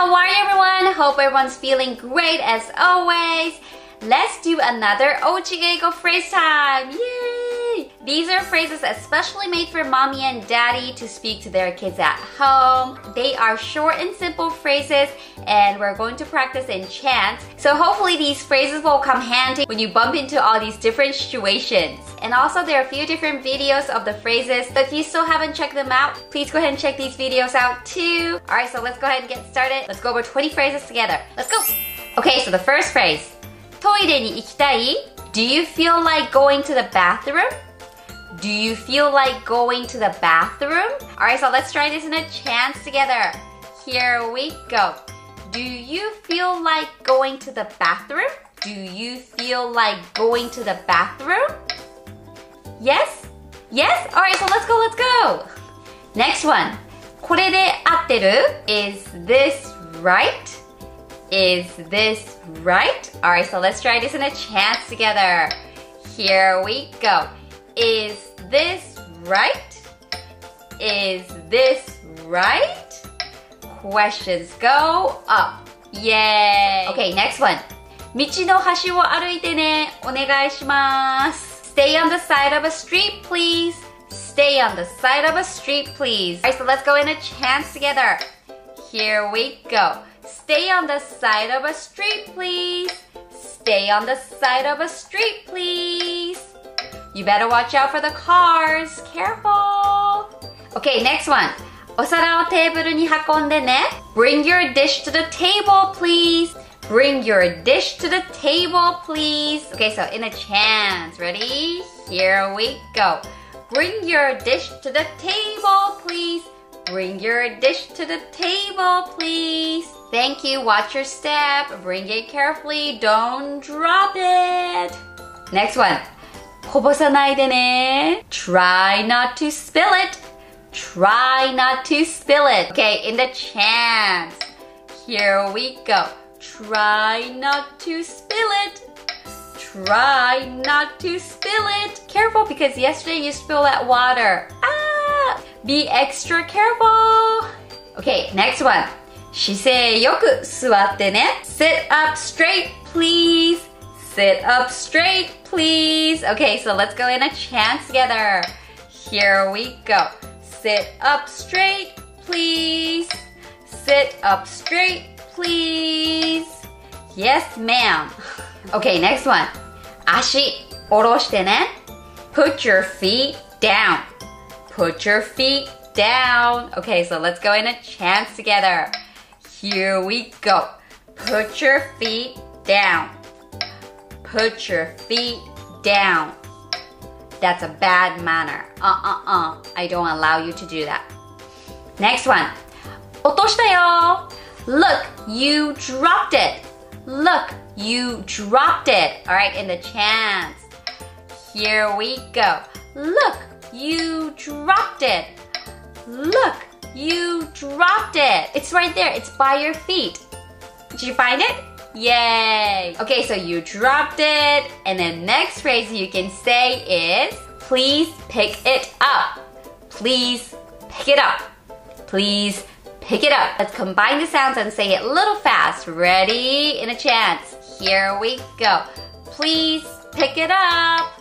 how are you everyone? Hope everyone's feeling great as always. Let's do another Ouchi phrase time. Yay! These are phrases especially made for mommy and daddy to speak to their kids at home. They are short and simple phrases and we're going to practice in chant. So hopefully these phrases will come handy when you bump into all these different situations. And also there are a few different videos of the phrases. So if you still haven't checked them out, please go ahead and check these videos out too. Alright, so let's go ahead and get started. Let's go over 20 phrases together. Let's go! Okay, so the first phrase. トイレに行きたい Do you feel like going to the bathroom? Do you feel like going to the bathroom? Alright, so let's try this in a chance together. Here we go. Do you feel like going to the bathroom? Do you feel like going to the bathroom? Yes? Yes? Alright, so let's go, let's go. Next one. これで合ってる Is this right? Is this right? Alright, so let's try this in a chance together. Here we go. Is this right? Is this right? Questions go up. Yay! Okay, next one. 道の端を歩いてね。お願いします。Stay on the side of a street, please. Stay on the side of a street, please. Alright, so let's go in a chance together. Here we go. Stay on the side of a street, please. Stay on the side of a street, please. You better watch out for the cars. Careful. Okay, next one. お皿をテーブルに運んでね。Bring your dish to the table, please. Bring your dish to the table, please. Okay, so in a chance. Ready? Here we go. Bring your dish to the table, please. Bring your dish to the table, please. Thank you. Watch your step. Bring it carefully. Don't drop it. Next one. こぼさないでね. Try not to spill it. Try not to spill it. Okay, in the chance. Here we go. Try not to spill it. Try not to spill it. Careful because yesterday you spilled that water. Ah! Be extra careful. Okay, next one. 姿勢よく座ってね。Sit up straight, please. Sit up straight, please. Okay, so let's go in a chant together. Here we go. Sit up straight, please. Sit up straight, please. Yes, ma'am. Okay, next one. 足下ろしてね。Put your feet down. Put your feet down. Okay, so let's go in a chant together. Here we go. Put your feet down. Put your feet down. That's a bad manner. Uh-uh-uh. I don't allow you to do that. Next one. 落としたよ Look, you dropped it. Look, you dropped it. Alright, in the chance. Here we go. Look, you dropped it. Look, you dropped it. It's right there. It's by your feet. Did you find it? Yay! Okay, so you dropped it. And then next phrase you can say is please pick it up. Please pick it up. Please pick it up. Let's combine the sounds and say it a little fast. Ready? In a chance. Here we go. Please pick it up.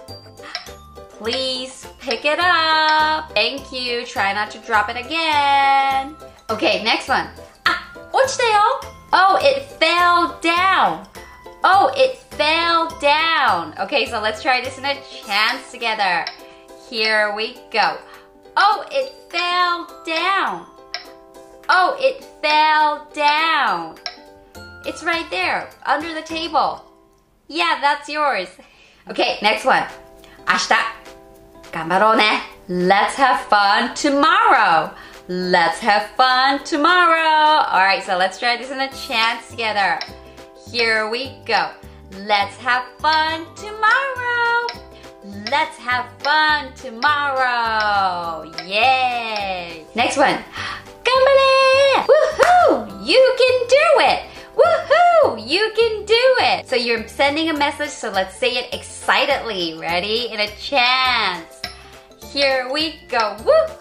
Please pick it up. Thank you. Try not to drop it again. Okay, next one. Ah, 落ちたよ Oh, it fell down. Oh, it fell down. Okay, so let's try this in a chance together. Here we go. Oh, it fell down. Oh, it fell down. It's right there, under the table. Yeah, that's yours. Okay, next one. 明日頑張ろうね Let's have fun tomorrow. Let's have fun tomorrow. All right, so let's try this in a chant together. Here we go. Let's have fun tomorrow. Let's have fun tomorrow. Yay. Next one. Gambale! Woohoo! You can do it. Woohoo! You can do it. So you're sending a message, so let's say it excitedly. Ready? In a chant. Here we go. Woohoo!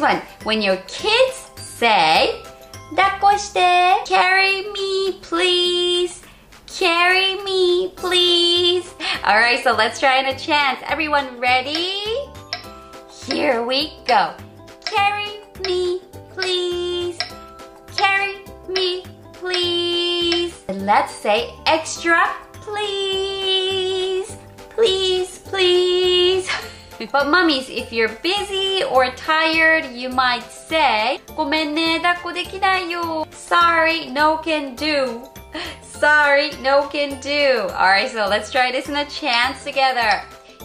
one, when your kids say, 抱っこして carry me please carry me please alright so let's try in a chance everyone ready here we go carry me please carry me please and let's say extra please But mummies, if you're busy or tired, you might say, ごめんね、抱っこできないよ。Sorry, no can do. Sorry, no can do. Alright, so let's try this in a chance together.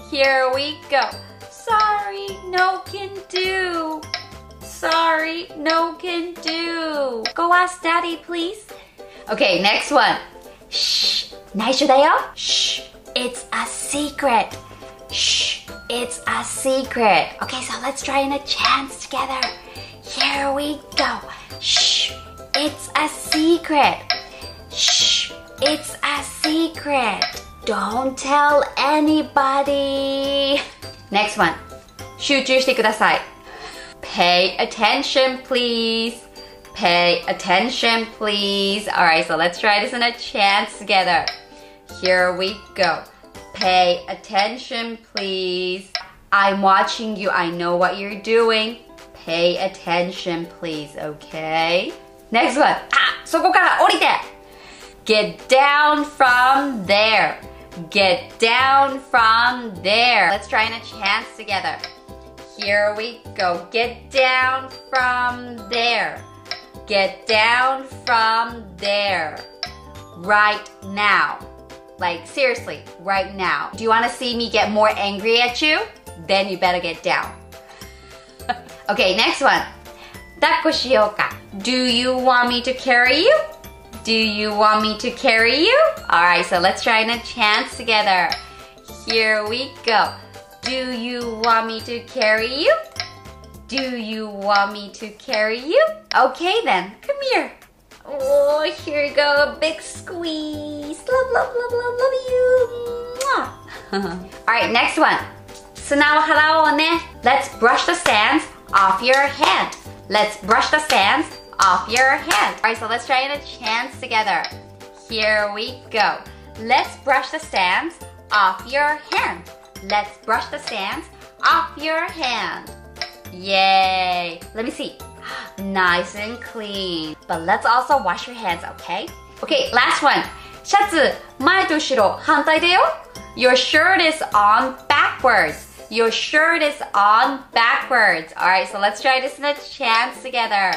Here we go. Sorry, no can do. Sorry, no can do. Go ask daddy, please. Okay, next one. Shh, 内緒だよ. Shh, it's a secret. Shh. It's a secret. Okay, so let's try in a chance together. Here we go. Shh, it's a secret. Shh, it's a secret. Don't tell anybody. Next one. 集中してください. Pay attention, please. Pay attention, please. Alright, so let's try this in a chance together. Here we go. Pay attention, please. I'm watching you. I know what you're doing. Pay attention, please, okay? Next one. Ah, そこから降りて Get down from there. Get down from there. Let's try in a chance together. Here we go. Get down from there. Get down from there. Right now. Like, seriously, right now. Do you wanna see me get more angry at you? Then you better get down. okay, next one. Dakoshioka. Do you want me to carry you? Do you want me to carry you? All right, so let's try in a chance together. Here we go. Do you want me to carry you? Do you want me to carry you? Okay then, come here. Oh, here you go, big squeeze. Love, love, love, love, love you. Alright, next one. 砂を払おうね. Let's brush the sands off your hand. Let's brush the sands off your hand. Alright, so let's try in a chance together. Here we go. Let's brush the sands off your hand. Let's brush the sands off your hand. Yay. Let me see nice and clean. But let's also wash your hands, okay? Okay, last one. シャツ、前と後ろ、反対だよ。Your shirt is on backwards. Your shirt is on backwards. Alright, so let's try this in a chance together.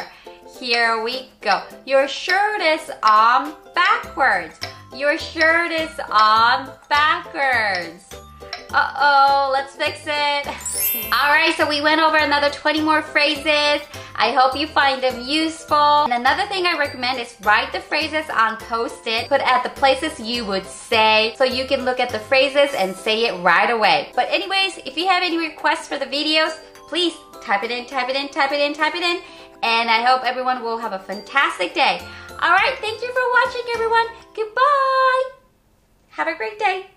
Here we go. Your shirt is on backwards. Your shirt is on backwards. Uh-oh, let's fix it. Alright, so we went over another 20 more phrases. I hope you find them useful. And another thing I recommend is write the phrases on post-it, put at the places you would say, so you can look at the phrases and say it right away. But anyways, if you have any requests for the videos, please type it in, type it in, type it in, type it in. And I hope everyone will have a fantastic day. Alright, thank you for watching everyone. Goodbye. Have a great day.